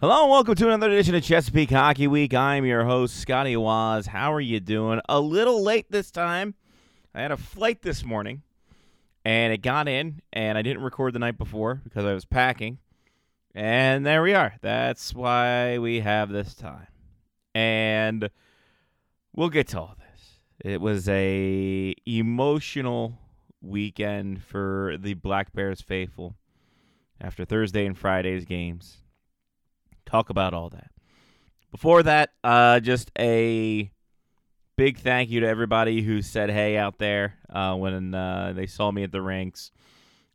Hello and welcome to another edition of Chesapeake Hockey Week. I'm your host, Scotty Waz. How are you doing? A little late this time. I had a flight this morning and it got in, and I didn't record the night before because I was packing. And there we are. That's why we have this time. And we'll get to all this. It was a emotional weekend for the Black Bears faithful after Thursday and Friday's games. Talk about all that. Before that, uh, just a big thank you to everybody who said hey out there uh, when uh, they saw me at the rinks.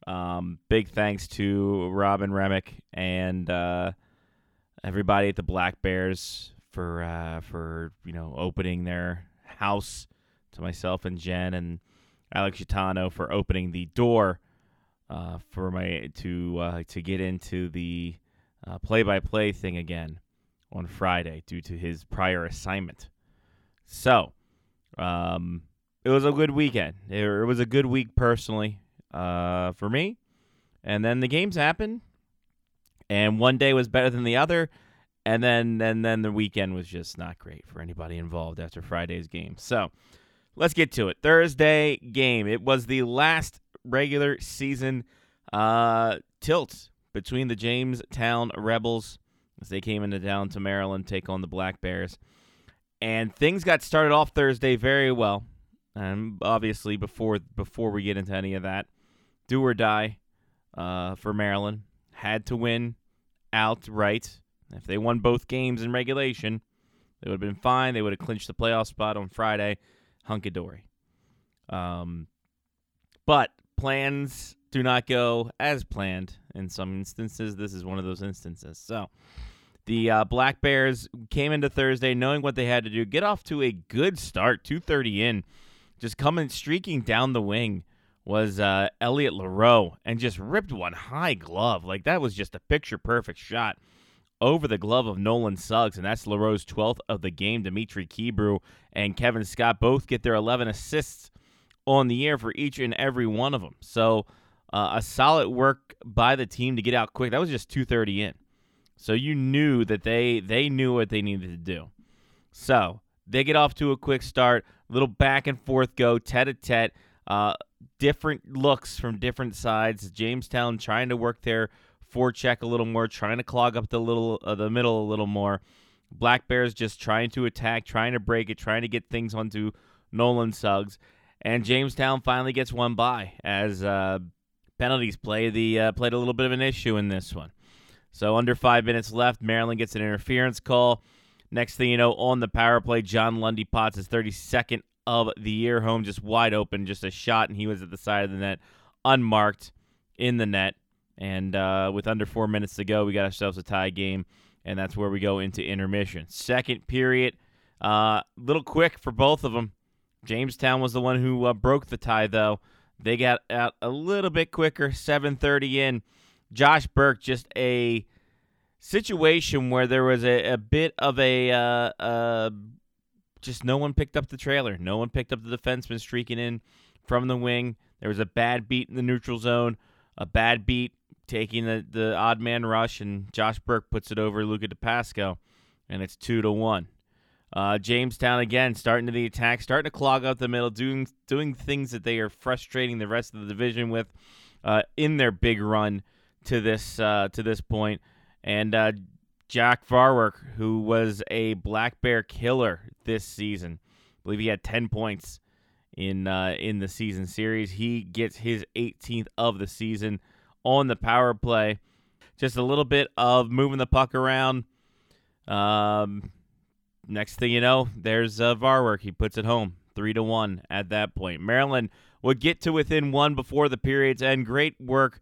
Um, big thanks to Robin Remick and uh, everybody at the Black Bears for uh, for you know opening their house to myself and Jen and Alex Gitano for opening the door uh, for my to uh, to get into the play by play thing again on Friday due to his prior assignment. So, um, it was a good weekend. It, it was a good week personally uh, for me. And then the games happened, and one day was better than the other, and then and then the weekend was just not great for anybody involved after Friday's game. So, let's get to it. Thursday game. It was the last regular season uh, tilt between the Jamestown Rebels as they came into town to Maryland take on the Black Bears. And things got started off Thursday very well. And obviously before before we get into any of that, do or die uh, for Maryland. Had to win outright. If they won both games in regulation, they would have been fine. They would have clinched the playoff spot on Friday. Hunkadory. Um, but plans do not go as planned in some instances. This is one of those instances. So the uh, Black Bears came into Thursday knowing what they had to do. Get off to a good start, 2:30 in, just coming streaking down the wing was uh, Elliot Leroux and just ripped one high glove. Like that was just a picture perfect shot over the glove of Nolan Suggs, and that's Leroux's 12th of the game. Dimitri Kebrew and Kevin Scott both get their 11 assists on the year for each and every one of them. So uh, a solid work by the team to get out quick. That was just 2:30 in. So you knew that they they knew what they needed to do. So they get off to a quick start, little back and forth go, tete a tete, uh, different looks from different sides. Jamestown trying to work their forecheck a little more, trying to clog up the little uh, the middle a little more. Black Bears just trying to attack, trying to break it, trying to get things onto Nolan Suggs, and Jamestown finally gets one by as uh, penalties play the uh, played a little bit of an issue in this one. So under five minutes left, Maryland gets an interference call. Next thing you know, on the power play, John Lundy pots his 32nd of the year home, just wide open, just a shot, and he was at the side of the net, unmarked in the net. And uh, with under four minutes to go, we got ourselves a tie game, and that's where we go into intermission. Second period, a uh, little quick for both of them. Jamestown was the one who uh, broke the tie, though. They got out a little bit quicker, 7:30 in. Josh Burke just a situation where there was a, a bit of a uh, uh, just no one picked up the trailer. No one picked up the defenseman streaking in from the wing. There was a bad beat in the neutral zone, a bad beat taking the, the odd man rush, and Josh Burke puts it over Luca DePasco, and it's two to one. Uh, Jamestown again starting to the attack, starting to clog up the middle, doing doing things that they are frustrating the rest of the division with uh, in their big run to this uh, to this point. And uh, Jack Varwerk, who was a Black Bear killer this season, I believe he had ten points in uh, in the season series. He gets his 18th of the season on the power play. Just a little bit of moving the puck around. Um, next thing you know, there's uh, Varwerk. He puts it home, three to one at that point. Maryland would get to within one before the period's end. Great work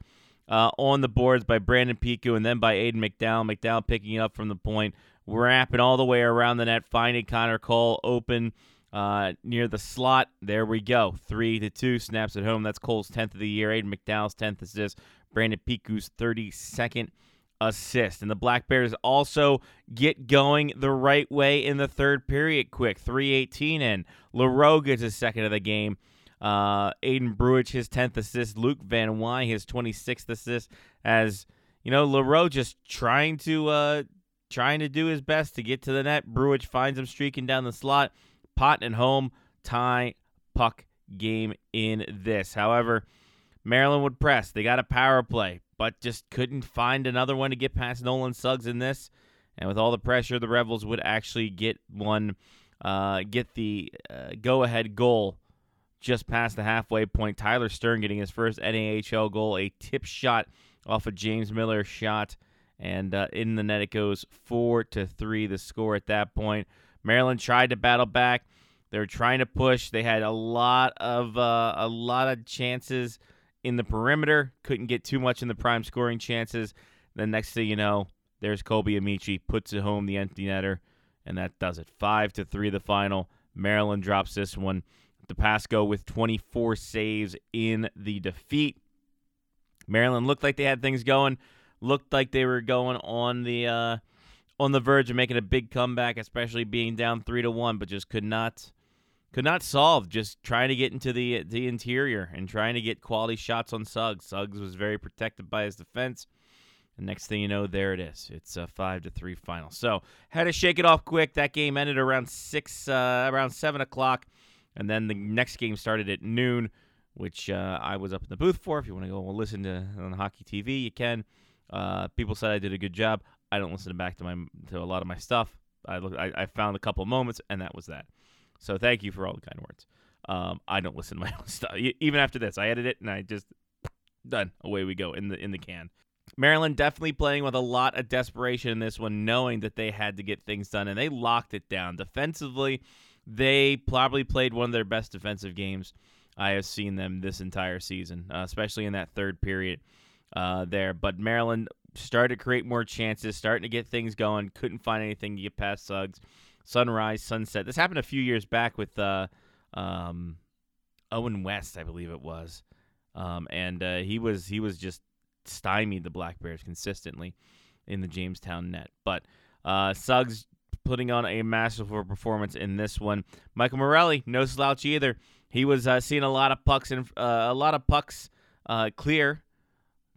uh, on the boards by Brandon Piku and then by Aiden McDowell. McDowell picking up from the point, wrapping all the way around the net, finding Connor Cole open uh, near the slot. There we go. Three to two. Snaps at home. That's Cole's 10th of the year. Aiden McDowell's 10th assist. Brandon Piku's 32nd assist. And the Black Bears also get going the right way in the third period quick. 318 in. Leroux gets his second of the game. Uh, Aiden Bruich, his 10th assist. Luke Van Wy, his 26th assist. As, you know, Leroux just trying to uh, trying to do his best to get to the net. Bruich finds him streaking down the slot. Pot and home tie puck game in this. However, Maryland would press. They got a power play, but just couldn't find another one to get past Nolan Suggs in this. And with all the pressure, the Rebels would actually get one, uh, get the uh, go-ahead goal just past the halfway point. Tyler Stern getting his first NAHL goal, a tip shot off a James Miller shot, and uh, in the net it goes four to three. The score at that point. Maryland tried to battle back. They were trying to push. They had a lot of uh, a lot of chances in the perimeter. Couldn't get too much in the prime scoring chances. Then next thing you know, there's Kobe Amici puts it home the empty netter, and that does it. Five to three, the final. Maryland drops this one. DePasco with 24 saves in the defeat. Maryland looked like they had things going. Looked like they were going on the uh, on the verge of making a big comeback, especially being down three to one, but just could not could not solve. Just trying to get into the the interior and trying to get quality shots on Suggs. Suggs was very protected by his defense. And next thing you know, there it is. It's a five to three final. So had to shake it off quick. That game ended around six, uh, around seven o'clock, and then the next game started at noon, which uh, I was up in the booth for. If you want to go listen to on Hockey TV, you can. Uh, people said I did a good job. I don't listen back to my to a lot of my stuff. I look, I, I found a couple moments, and that was that. So thank you for all the kind words. Um, I don't listen to my own stuff. Even after this, I edit it and I just done. Away we go in the in the can. Maryland definitely playing with a lot of desperation in this one, knowing that they had to get things done, and they locked it down. Defensively, they probably played one of their best defensive games I have seen them this entire season, uh, especially in that third period uh, there. But Maryland started to create more chances, starting to get things going. Couldn't find anything to get past Suggs. Sunrise, sunset. This happened a few years back with uh, um, Owen West, I believe it was, um, and uh, he was he was just stymied the Black Bears consistently in the Jamestown net. But uh, Suggs putting on a masterful performance in this one. Michael Morelli, no slouch either. He was uh, seeing a lot of pucks and uh, a lot of pucks uh, clear.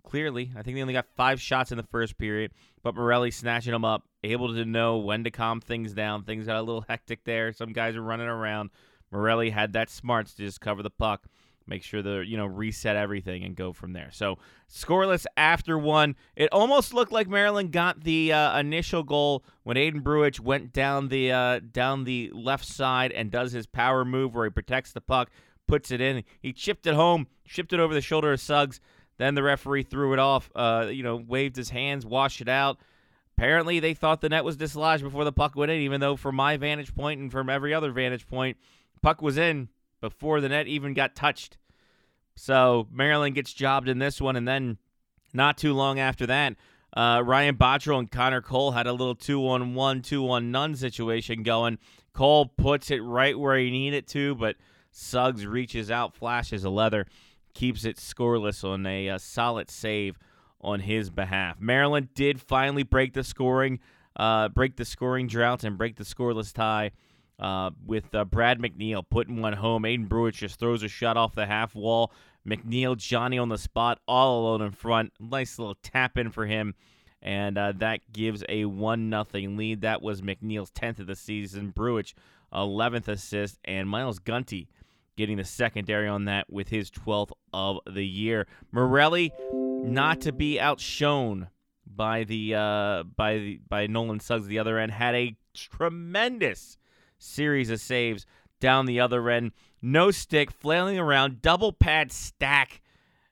Clearly, I think they only got five shots in the first period, but Morelli snatching them up, able to know when to calm things down. Things got a little hectic there. Some guys are running around. Morelli had that smarts to just cover the puck make sure to you know reset everything and go from there. So scoreless after one. It almost looked like Maryland got the uh, initial goal when Aiden Bruich went down the uh, down the left side and does his power move where he protects the puck, puts it in. He chipped it home, shipped it over the shoulder of Suggs. Then the referee threw it off. Uh, you know, waved his hands, washed it out. Apparently, they thought the net was dislodged before the puck went in, even though from my vantage point and from every other vantage point, puck was in before the net even got touched. So Maryland gets jobbed in this one, and then not too long after that, uh, Ryan Botterill and Connor Cole had a little two on one, two on none situation going. Cole puts it right where he needed it to, but Suggs reaches out, flashes a leather, keeps it scoreless on a, a uh, solid save on his behalf. Maryland did finally break the scoring, uh, break the scoring drought, and break the scoreless tie uh, with uh, Brad McNeil putting one home. Aiden Bruich just throws a shot off the half wall. McNeil, Johnny on the spot, all alone in front. Nice little tap in for him. And uh, that gives a 1 nothing lead. That was McNeil's 10th of the season. Bruich, 11th assist. And Miles Gunty getting the secondary on that with his 12th of the year. Morelli, not to be outshone by the uh, by the, by Nolan Suggs, the other end, had a tremendous series of saves down the other end. No stick, flailing around, double pad stack,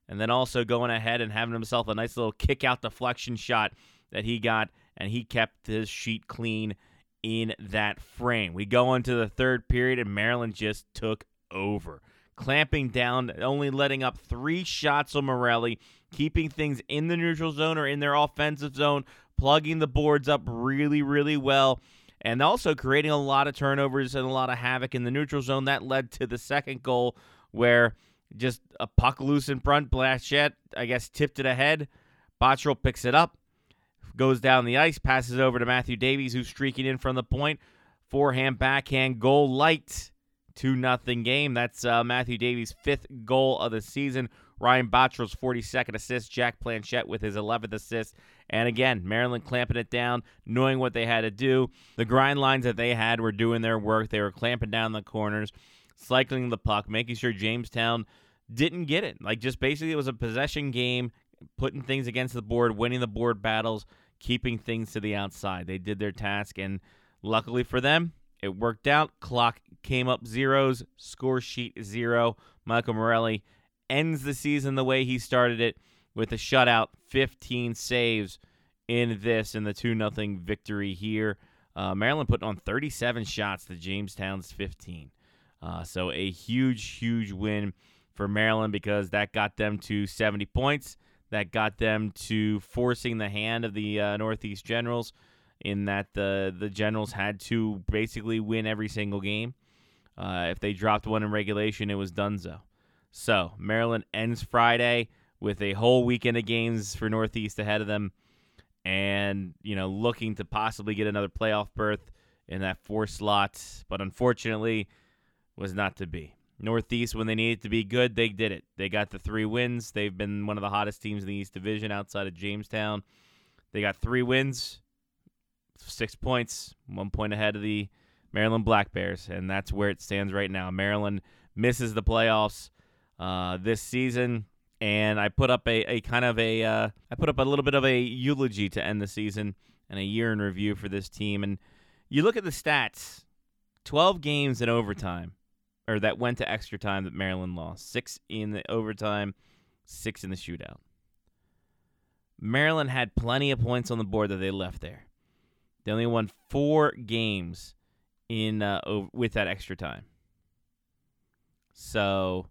and then also going ahead and having himself a nice little kick out deflection shot that he got, and he kept his sheet clean in that frame. We go into the third period, and Maryland just took over. Clamping down, only letting up three shots on Morelli, keeping things in the neutral zone or in their offensive zone, plugging the boards up really, really well and also creating a lot of turnovers and a lot of havoc in the neutral zone. That led to the second goal where just a puck loose in front. Blanchette, I guess, tipped it ahead. Botterill picks it up, goes down the ice, passes over to Matthew Davies, who's streaking in from the point. Forehand, backhand, goal light. 2 nothing game. That's uh, Matthew Davies' fifth goal of the season. Ryan Botterill's 42nd assist. Jack Blanchette with his 11th assist. And again, Maryland clamping it down, knowing what they had to do. The grind lines that they had were doing their work. They were clamping down the corners, cycling the puck, making sure Jamestown didn't get it. Like just basically it was a possession game, putting things against the board, winning the board battles, keeping things to the outside. They did their task and luckily for them, it worked out. Clock came up zeros, score sheet zero. Michael Morelli ends the season the way he started it with a shutout, 15 saves in this in the 2 0 victory here. Uh, Maryland putting on 37 shots to Jamestown's 15. Uh, so a huge, huge win for Maryland because that got them to 70 points. That got them to forcing the hand of the uh, Northeast Generals in that the the Generals had to basically win every single game. Uh, if they dropped one in regulation, it was donezo. So Maryland ends Friday with a whole weekend of games for Northeast ahead of them, and you know looking to possibly get another playoff berth in that four slot, but unfortunately was not to be. Northeast, when they needed to be good, they did it. They got the three wins. They've been one of the hottest teams in the East Division outside of Jamestown. They got three wins, six points, one point ahead of the Maryland Black Bears, and that's where it stands right now. Maryland misses the playoffs uh, this season, and I put up a, a kind of a uh, I put up a little bit of a eulogy to end the season and a year in review for this team. And you look at the stats: twelve games in overtime, or that went to extra time that Maryland lost. Six in the overtime, six in the shootout. Maryland had plenty of points on the board that they left there. They only won four games in uh, with that extra time. So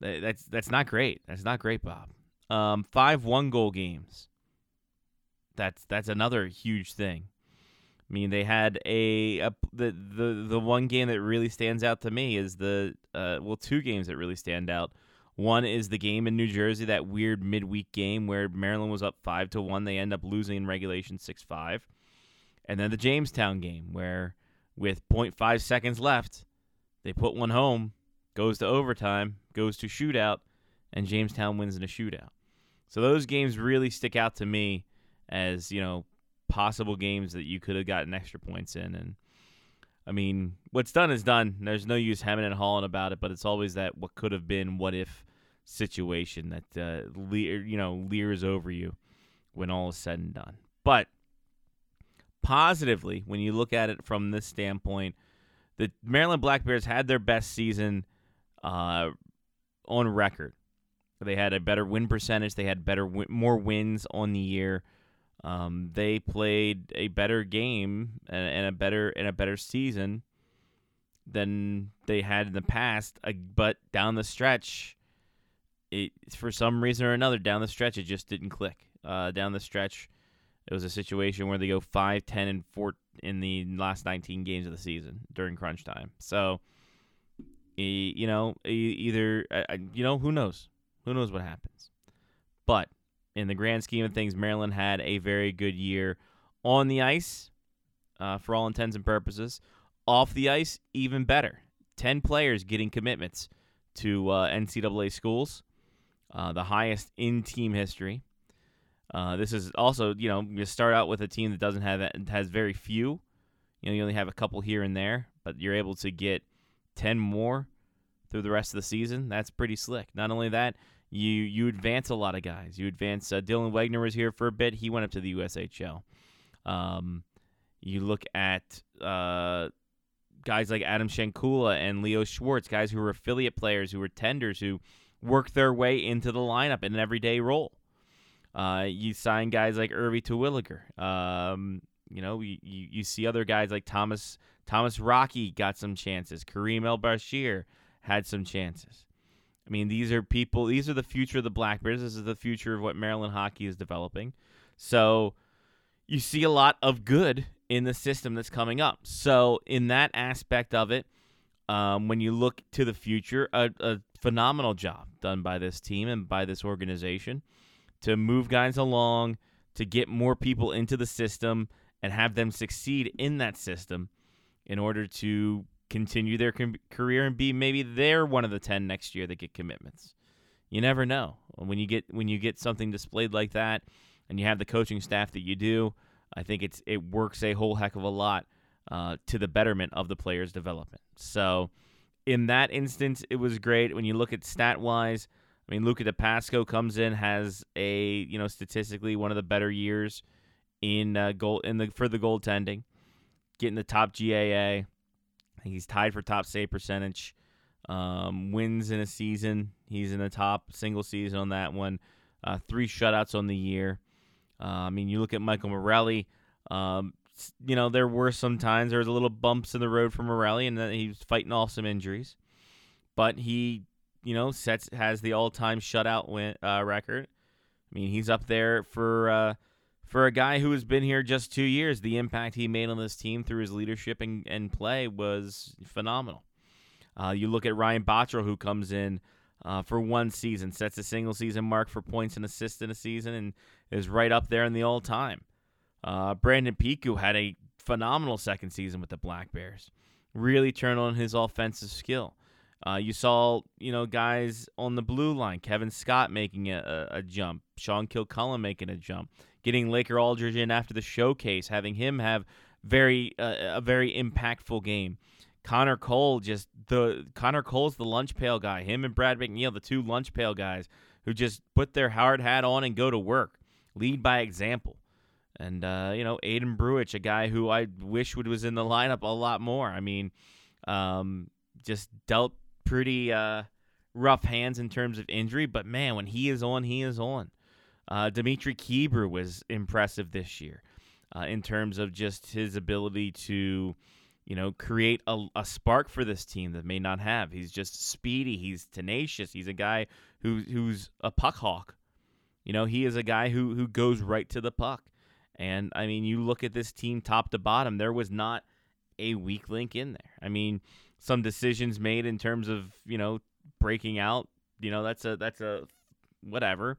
that's that's not great. That's not great, Bob. Um, five one goal games. That's that's another huge thing. I mean, they had a, a, the the the one game that really stands out to me is the uh, well, two games that really stand out. One is the game in New Jersey, that weird midweek game where Maryland was up five to one. They end up losing in regulation six five, and then the Jamestown game where, with 0.5 seconds left, they put one home, goes to overtime, goes to shootout, and Jamestown wins in a shootout. So those games really stick out to me as you know possible games that you could have gotten extra points in. And I mean, what's done is done. There's no use hemming and hawing about it, but it's always that what could have been, what if situation that uh, you know leers over you when all is said and done. But positively, when you look at it from this standpoint, the Maryland Black Bears had their best season uh, on record. They had a better win percentage. They had better, more wins on the year. Um, they played a better game and, and, a better and a better season than they had in the past. Uh, but down the stretch, it for some reason or another down the stretch it just didn't click. Uh, down the stretch, it was a situation where they go 5, 10, and 4 in the last 19 games of the season during crunch time. So, you know, either you know who knows, who knows what happens, but in the grand scheme of things, Maryland had a very good year on the ice, uh, for all intents and purposes. Off the ice, even better. Ten players getting commitments to uh, NCAA schools, uh, the highest in team history. Uh, this is also, you know, you start out with a team that doesn't have has very few. You know, you only have a couple here and there, but you're able to get ten more through the rest of the season. That's pretty slick. Not only that, you you advance a lot of guys. You advance. Uh, Dylan Wagner was here for a bit. He went up to the USHL. Um, you look at uh, guys like Adam Shankula and Leo Schwartz, guys who were affiliate players, who were tenders, who worked their way into the lineup in an everyday role. Uh, you sign guys like Irvi Terwilliger. Um, you know, you, you, you see other guys like Thomas Thomas Rocky got some chances. Kareem El Bashir had some chances. I mean, these are people. These are the future of the Black Bears. This is the future of what Maryland hockey is developing. So you see a lot of good in the system that's coming up. So in that aspect of it, um, when you look to the future, a, a phenomenal job done by this team and by this organization to move guys along, to get more people into the system and have them succeed in that system in order to continue their com- career and be maybe they're one of the 10 next year that get commitments. You never know. When you get when you get something displayed like that and you have the coaching staff that you do, I think it's it works a whole heck of a lot uh, to the betterment of the player's development. So, in that instance, it was great. When you look at stat wise, I mean, Luca DePasco comes in has a you know statistically one of the better years in uh, goal in the for the goaltending, getting the top GAA. He's tied for top save percentage. Um, wins in a season. He's in the top single season on that one. Uh, three shutouts on the year. Uh, I mean, you look at Michael Morelli. Um, you know, there were some times there was a little bumps in the road for Morelli, and then he was fighting off some injuries. But he, you know, sets has the all-time shutout win, uh, record. I mean, he's up there for uh, for a guy who has been here just two years. The impact he made on this team through his leadership and, and play was phenomenal. Uh, you look at Ryan Botterill, who comes in uh, for one season, sets a single season mark for points and assists in a season, and is right up there in the all time. Uh, Brandon Piku had a phenomenal second season with the Black Bears. Really turned on his offensive skill. Uh, you saw, you know, guys on the blue line, Kevin Scott making a, a, a jump, Sean Kilcullen making a jump, getting Laker Aldridge in after the showcase, having him have very uh, a very impactful game. Connor Cole just the Connor Cole's the lunch pail guy. Him and Brad McNeil, the two lunch pail guys who just put their hard hat on and go to work, lead by example. And uh, you know, Aiden Bruich, a guy who I wish would was in the lineup a lot more. I mean, um, just dealt pretty uh, rough hands in terms of injury, but man, when he is on, he is on. Uh, Dimitri Kibru was impressive this year uh, in terms of just his ability to you know, create a, a spark for this team that may not have. He's just speedy. He's tenacious. He's a guy who who's a puck hawk. You know, he is a guy who who goes right to the puck. And I mean, you look at this team top to bottom. There was not a weak link in there. I mean, some decisions made in terms of you know breaking out. You know, that's a that's a whatever.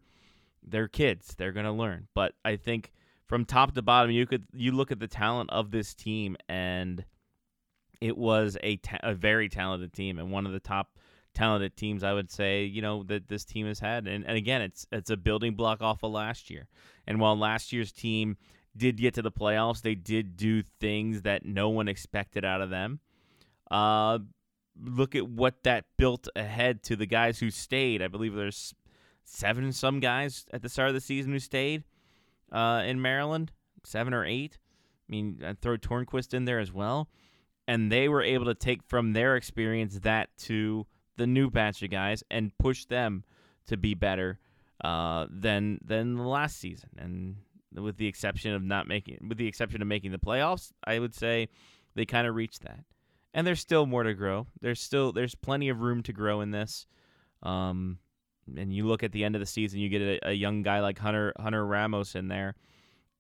They're kids. They're gonna learn. But I think from top to bottom, you could you look at the talent of this team and it was a, ta- a very talented team and one of the top talented teams I would say you know that this team has had and, and again it's it's a building block off of last year and while last year's team did get to the playoffs they did do things that no one expected out of them uh look at what that built ahead to the guys who stayed I believe there's seven some guys at the start of the season who stayed uh in Maryland seven or eight I mean I'd throw Tornquist in there as well and they were able to take from their experience that to the new batch of guys and push them to be better uh, than than the last season. And with the exception of not making, with the exception of making the playoffs, I would say they kind of reached that. And there's still more to grow. There's still there's plenty of room to grow in this. Um, and you look at the end of the season, you get a, a young guy like Hunter Hunter Ramos in there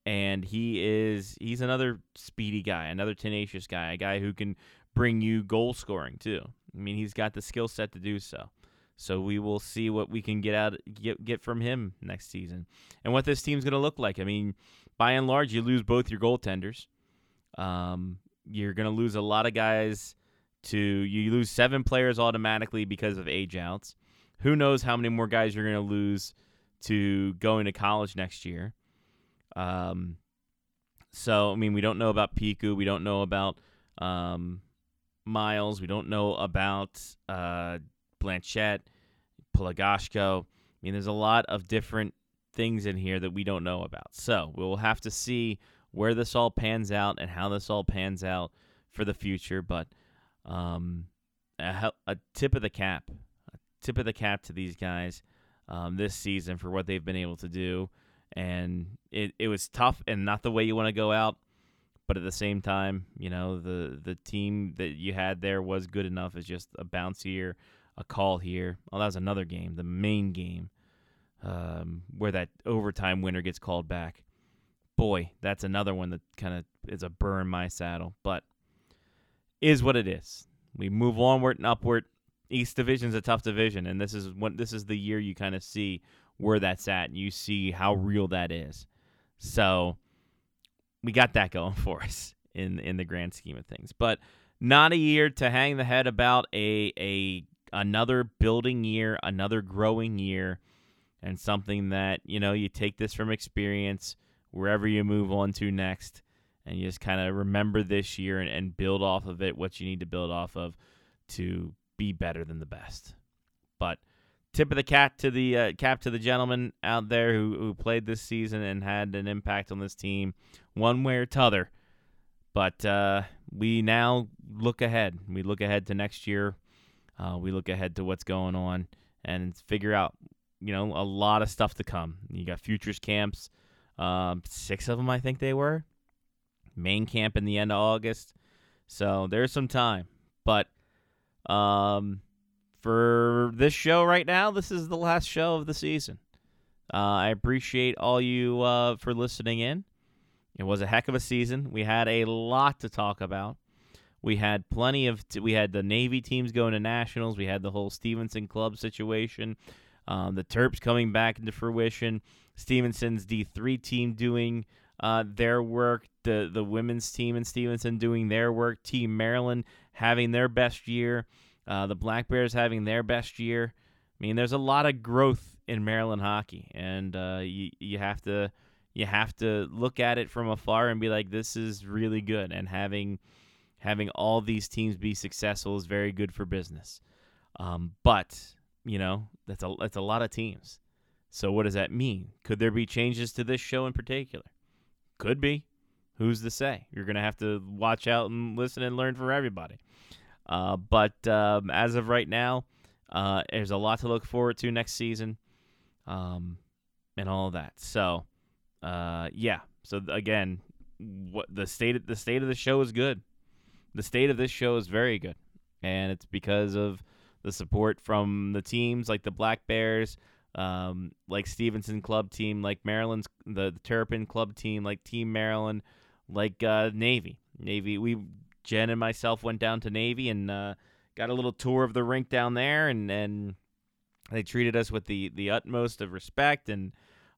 and he is he's another speedy guy, another tenacious guy, a guy who can bring you goal scoring too. I mean, he's got the skill set to do so. So we will see what we can get out get get from him next season, and what this team's going to look like. I mean, by and large, you lose both your goaltenders. Um, you're going to lose a lot of guys to you lose seven players automatically because of age outs. Who knows how many more guys you're going to lose to going to college next year? Um, so I mean, we don't know about Piku. We don't know about um, Miles. We don't know about uh, Blanchette, Pelagashko. I mean, there's a lot of different things in here that we don't know about. So we'll have to see where this all pans out and how this all pans out for the future. But um, a, a, tip of the cap, a tip of the cap to these guys um, this season for what they've been able to do and it, it was tough and not the way you want to go out but at the same time you know the the team that you had there was good enough It's just a bounce here a call here oh that was another game the main game um, where that overtime winner gets called back boy that's another one that kind of is a burn in my saddle but is what it is we move onward and upward east division's a tough division and this is what this is the year you kind of see where that's at and you see how real that is. So we got that going for us in in the grand scheme of things. But not a year to hang the head about a a another building year, another growing year. and something that you know you take this from experience wherever you move on to next, and you just kind of remember this year and, and build off of it what you need to build off of to be better than the best. But tip of the cap to the uh, cap to the gentleman out there who who played this season and had an impact on this team, one way or t'other. But uh, we now look ahead. We look ahead to next year. Uh, we look ahead to what's going on and figure out, you know, a lot of stuff to come. You got futures camps, um, six of them, I think they were. Main camp in the end of August. So there's some time. But um, for this show right now, this is the last show of the season. Uh, I appreciate all you uh, for listening in. It was a heck of a season. We had a lot to talk about. We had plenty of. T- we had the Navy teams going to nationals. We had the whole Stevenson club situation. Um, the Terps coming back into fruition. Stevenson's D3 team doing uh, their work. The the women's team in Stevenson doing their work. Team Maryland having their best year. Uh, the Black Bears having their best year. I mean, there's a lot of growth in Maryland hockey, and uh, you you have to you have to look at it from afar and be like, this is really good. And having having all these teams be successful is very good for business. Um, but you know, that's a that's a lot of teams. So what does that mean? Could there be changes to this show in particular? Could be. Who's to say? You're gonna have to watch out and listen and learn for everybody. Uh, but um, as of right now, uh, there's a lot to look forward to next season, um, and all of that. So uh, yeah. So again, what the state of, the state of the show is good. The state of this show is very good, and it's because of the support from the teams like the Black Bears, um, like Stevenson Club team, like Maryland's the, the Terrapin Club team, like Team Maryland, like uh, Navy. Navy. We Jen and myself went down to Navy and uh, got a little tour of the rink down there, and and they treated us with the the utmost of respect and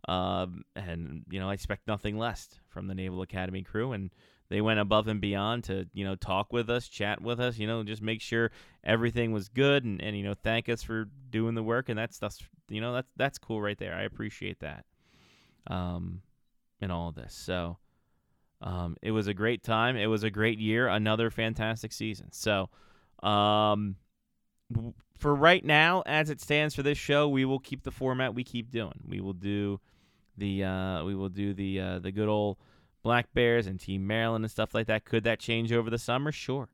um, and you know, I expect nothing less from the Naval Academy crew, and they went above and beyond to you know talk with us, chat with us, you know, just make sure everything was good, and, and you know thank us for doing the work, and that stuff, you know, that's that's cool right there. I appreciate that, um, in all of this. So, um, it was a great time. It was a great year. Another fantastic season. So, um, for right now, as it stands for this show, we will keep the format we keep doing. We will do the uh, we will do the uh, the good old Black Bears and Team Maryland and stuff like that. Could that change over the summer? Sure.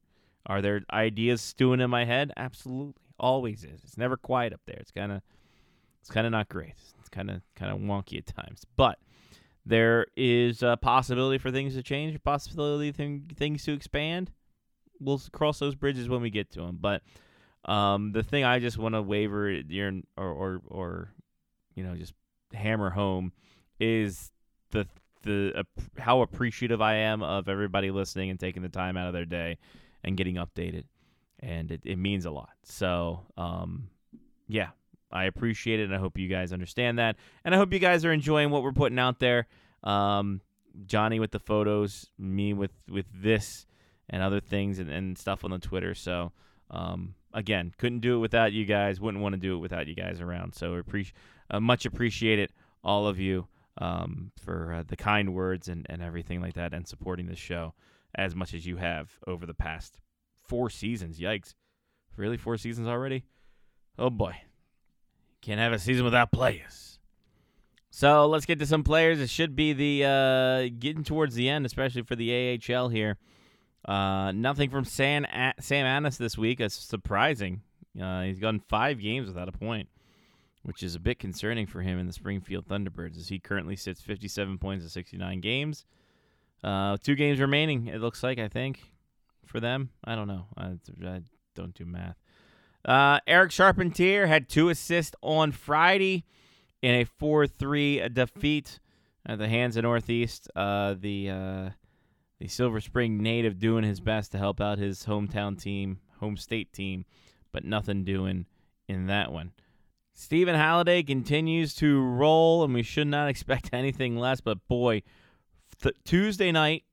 Are there ideas stewing in my head? Absolutely. Always is. It's never quiet up there. It's kind of it's kind of not great. It's kind of kind of wonky at times. But there is a possibility for things to change, a possibility th- things to expand. We'll cross those bridges when we get to them. But um, the thing I just want to waver or, or or you know just hammer home is the the uh, how appreciative I am of everybody listening and taking the time out of their day and getting updated, and it, it means a lot. So, um, yeah, I appreciate it, and I hope you guys understand that, and I hope you guys are enjoying what we're putting out there. Um, Johnny with the photos, me with with this and other things and, and stuff on the Twitter. So, um, again, couldn't do it without you guys. Wouldn't want to do it without you guys around. So, appreciate uh, much appreciated all of you um, for uh, the kind words and, and everything like that and supporting this show as much as you have over the past four seasons. Yikes. Really? Four seasons already? Oh boy. Can't have a season without players. So let's get to some players. It should be the uh, getting towards the end, especially for the AHL here. Uh, nothing from Sam, Sam Anas this week. It's surprising. Uh, he's gone five games without a point which is a bit concerning for him in the Springfield Thunderbirds, as he currently sits 57 points in 69 games. Uh, two games remaining, it looks like, I think, for them. I don't know. I, I don't do math. Uh, Eric Charpentier had two assists on Friday in a 4 3 defeat at the hands of Northeast. Uh, the, uh, the Silver Spring native doing his best to help out his hometown team, home state team, but nothing doing in that one. Stephen Halliday continues to roll, and we should not expect anything less. But boy, th- Tuesday night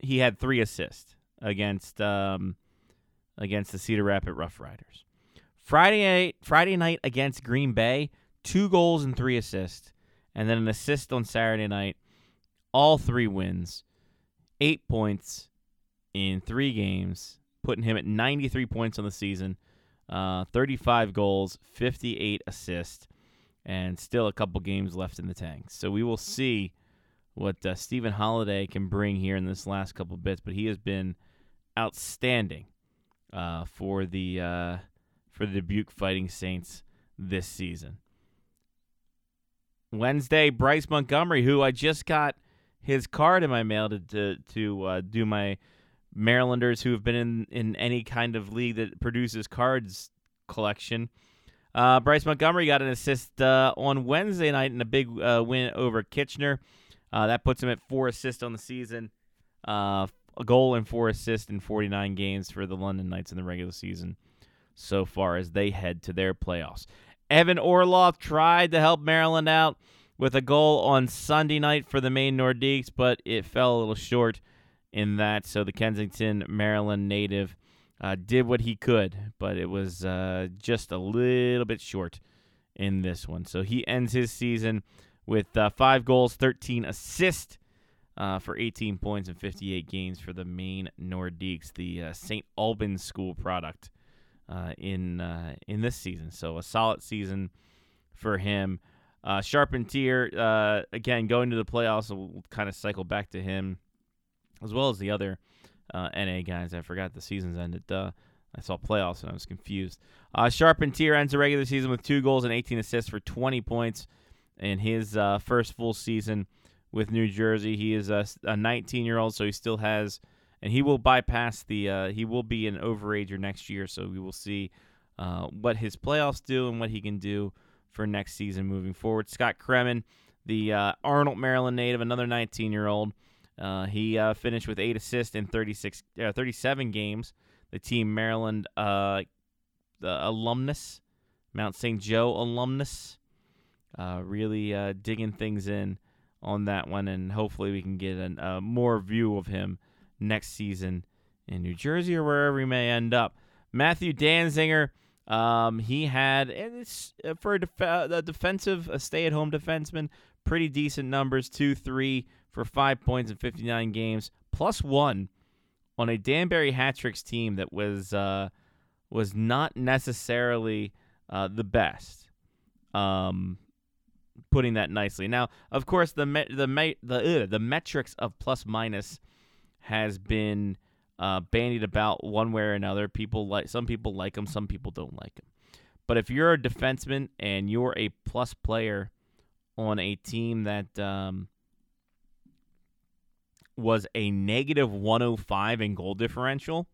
he had three assists against um, against the Cedar Rapids Rough Riders. Friday night, Friday night against Green Bay, two goals and three assists, and then an assist on Saturday night. All three wins, eight points in three games, putting him at 93 points on the season, uh, 35 goals, 58 assists, and still a couple games left in the tank. So we will see what uh, Stephen Halliday can bring here in this last couple bits, but he has been outstanding uh, for the uh, for the Dubuque Fighting Saints this season. Wednesday, Bryce Montgomery, who I just got his card in my mail to to, to uh, do my Marylanders who have been in, in any kind of league that produces cards collection. Uh, Bryce Montgomery got an assist uh, on Wednesday night in a big uh, win over Kitchener. Uh, that puts him at four assists on the season, uh, a goal and four assists in 49 games for the London Knights in the regular season so far as they head to their playoffs. Evan Orloff tried to help Maryland out with a goal on Sunday night for the Maine Nordiques, but it fell a little short in that. So the Kensington, Maryland native uh, did what he could, but it was uh, just a little bit short in this one. So he ends his season with uh, five goals, 13 assists. Uh, for 18 points and 58 games for the Maine Nordiques, the uh, St. Albans school product uh, in in this season. So a solid season for him. Uh, Charpentier, uh, again, going to the playoffs, we'll kind of cycle back to him, as well as the other uh, NA guys. I forgot the season's ended. Uh, I saw playoffs and I was confused. Uh, Charpentier ends the regular season with two goals and 18 assists for 20 points in his uh, first full season with New Jersey. He is a, a 19 year old, so he still has, and he will bypass the, uh, he will be an overager next year, so we will see uh, what his playoffs do and what he can do for next season moving forward. Scott Kremen, the uh, Arnold, Maryland native, another 19 year old. Uh, he uh, finished with eight assists in 36, uh, 37 games. The team Maryland uh, the alumnus, Mount St. Joe alumnus, uh, really digging things in on that one, and hopefully we can get a more view of him next season in New Jersey or wherever he may end up. Matthew Danzinger, um, he had, and it's uh, for a, def- uh, a defensive, a stay-at-home defenseman, pretty decent numbers: two, three for five points in 59 games, plus one on a Danbury Hat Tricks team that was uh, was not necessarily uh, the best. Um, putting that nicely. Now, of course, the me- the me- the uh, the metrics of plus minus has been uh, bandied about one way or another. People like some people like him, some people don't like him. But if you're a defenseman and you're a plus player on a team that um, was a negative 105 in goal differential,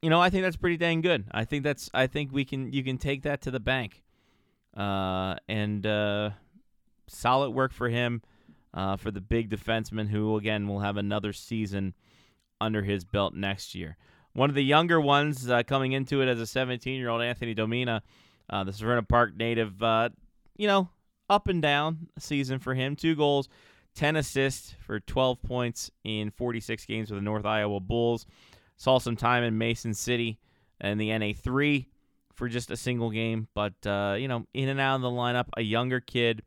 you know, I think that's pretty dang good. I think that's I think we can you can take that to the bank. Uh, and uh, solid work for him uh, for the big defenseman who again will have another season under his belt next year. One of the younger ones uh, coming into it as a 17 year old, Anthony Domina, uh, the Severna Park native, uh, you know, up and down season for him. Two goals, 10 assists for 12 points in 46 games with the North Iowa Bulls. Saw some time in Mason City and the NA3 for just a single game, but, uh, you know, in and out of the lineup, a younger kid,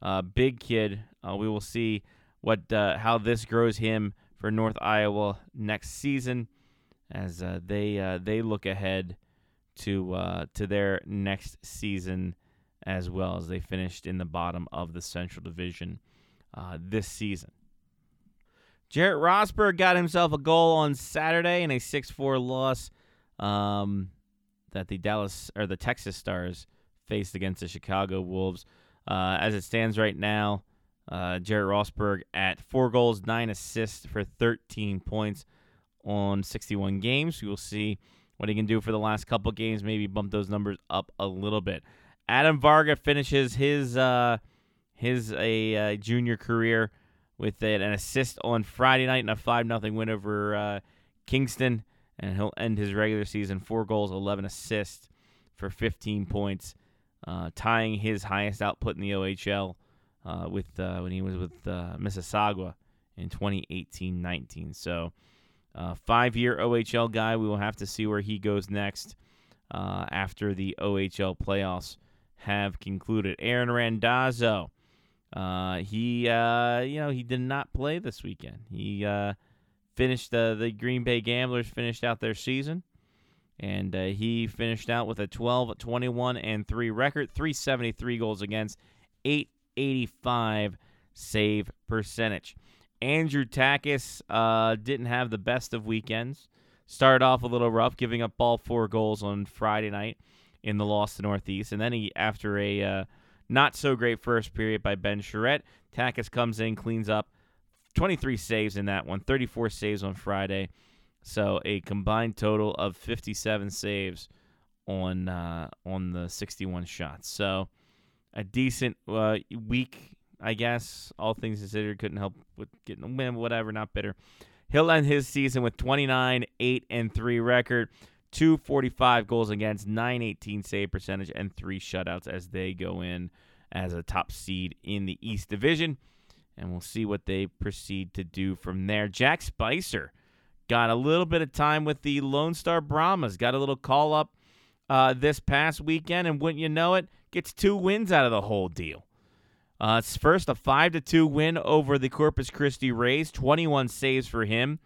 uh, big kid. Uh, we will see what how this grows him for North Iowa next season as uh, they uh, they look ahead to uh, to their next season as well as they finished in the bottom of the Central Division uh, this season. Jarrett Rosberg got himself a goal on Saturday in a 6-4 loss um, that the Dallas or the Texas Stars faced against the Chicago Wolves. Uh, as it stands right now, uh, Jarrett Rosberg at four goals, nine assists for 13 points on 61 games. We will see what he can do for the last couple games. Maybe bump those numbers up a little bit. Adam Varga finishes his uh, his a uh, junior career with an assist on Friday night and a five nothing win over uh, Kingston, and he'll end his regular season four goals, 11 assists for 15 points, uh, tying his highest output in the OHL uh, with uh, when he was with Mississauga in 2018-19. So, five-year OHL guy. We will have to see where he goes next after the OHL playoffs have concluded. Aaron Randazzo, uh, he uh, you know he did not play this weekend. He uh, finished the the Green Bay Gamblers finished out their season, and uh, he finished out with a 12, 21, and three record, 373 goals against, 885 save percentage. Andrew Takis uh, didn't have the best of weekends. Started off a little rough, giving up all four goals on Friday night in the loss to Northeast, and then he, after a uh, not so great first period by Ben Charette, Takis comes in, cleans up 23 saves in that one, 34 saves on Friday, so a combined total of 57 saves on uh, on the 61 shots. So a decent uh, week I guess. All things considered, couldn't help with getting a win, whatever, not bitter. He'll end his season with 29, 8, and 3 record, 245 goals against, 918 save percentage, and three shutouts as they go in as a top seed in the East Division. And we'll see what they proceed to do from there. Jack Spicer got a little bit of time with the Lone Star Brahmas, got a little call up uh, this past weekend, and wouldn't you know it, gets two wins out of the whole deal. Uh, first a five to two win over the Corpus Christi Rays, 21 saves for him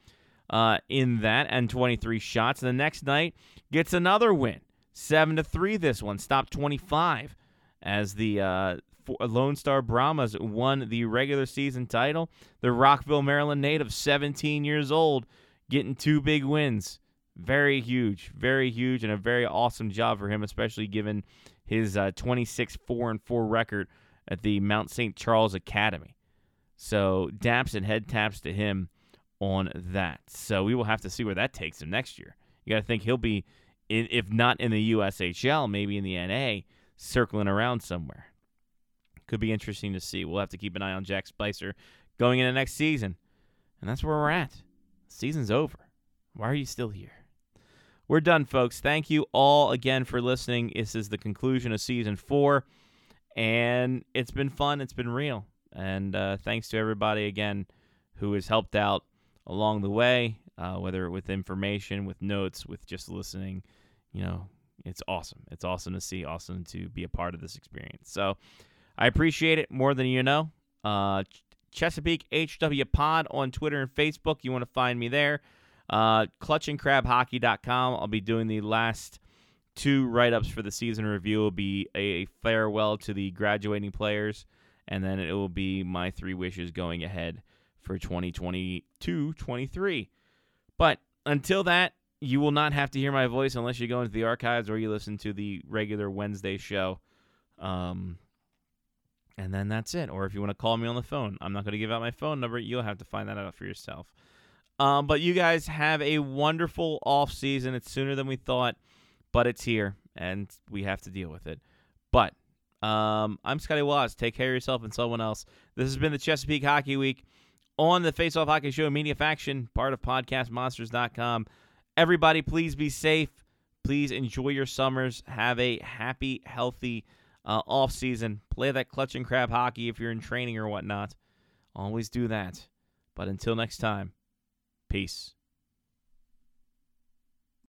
uh, in that, and 23 shots. The next night gets another win, seven to three. This one stopped 25 as the uh, Lone Star Brahmas won the regular season title. The Rockville, Maryland native, 17 years old, getting two big wins. Very huge, very huge, and a very awesome job for him, especially given his uh, 26 4 and 4 record at the Mount St. Charles Academy. So daps and head taps to him on that. So we will have to see where that takes him next year. You got to think he'll be, in, if not in the USHL, maybe in the NA, circling around somewhere. Could be interesting to see. We'll have to keep an eye on Jack Spicer going into next season. And that's where we're at. Season's over. Why are you still here? We're done, folks. Thank you all again for listening. This is the conclusion of season four and it's been fun. It's been real, and uh, thanks to everybody again who has helped out along the way, uh, whether with information, with notes, with just listening. You know, it's awesome. It's awesome to see. Awesome to be a part of this experience. So I appreciate it more than you know. Uh, Chesapeake HW Pod on Twitter and Facebook. You want to find me there. Uh, clutchandcrabhockey.com. I'll be doing the last two write ups for the season review will be a farewell to the graduating players, and then it will be my three wishes going ahead for 2022 23. But until that, you will not have to hear my voice unless you go into the archives or you listen to the regular Wednesday show. Um, and then that's it. Or if you want to call me on the phone, I'm not going to give out my phone number. You'll have to find that out for yourself. Um, but you guys have a wonderful off season. It's sooner than we thought but it's here and we have to deal with it. But um, I'm Scotty Waz. Take care of yourself and someone else. This has been the Chesapeake Hockey Week on the Face Off Hockey Show Media Faction, part of PodcastMonsters.com. Everybody, please be safe. Please enjoy your summers. Have a happy, healthy uh, off season. Play that clutch and crab hockey if you're in training or whatnot. Always do that. But until next time, peace.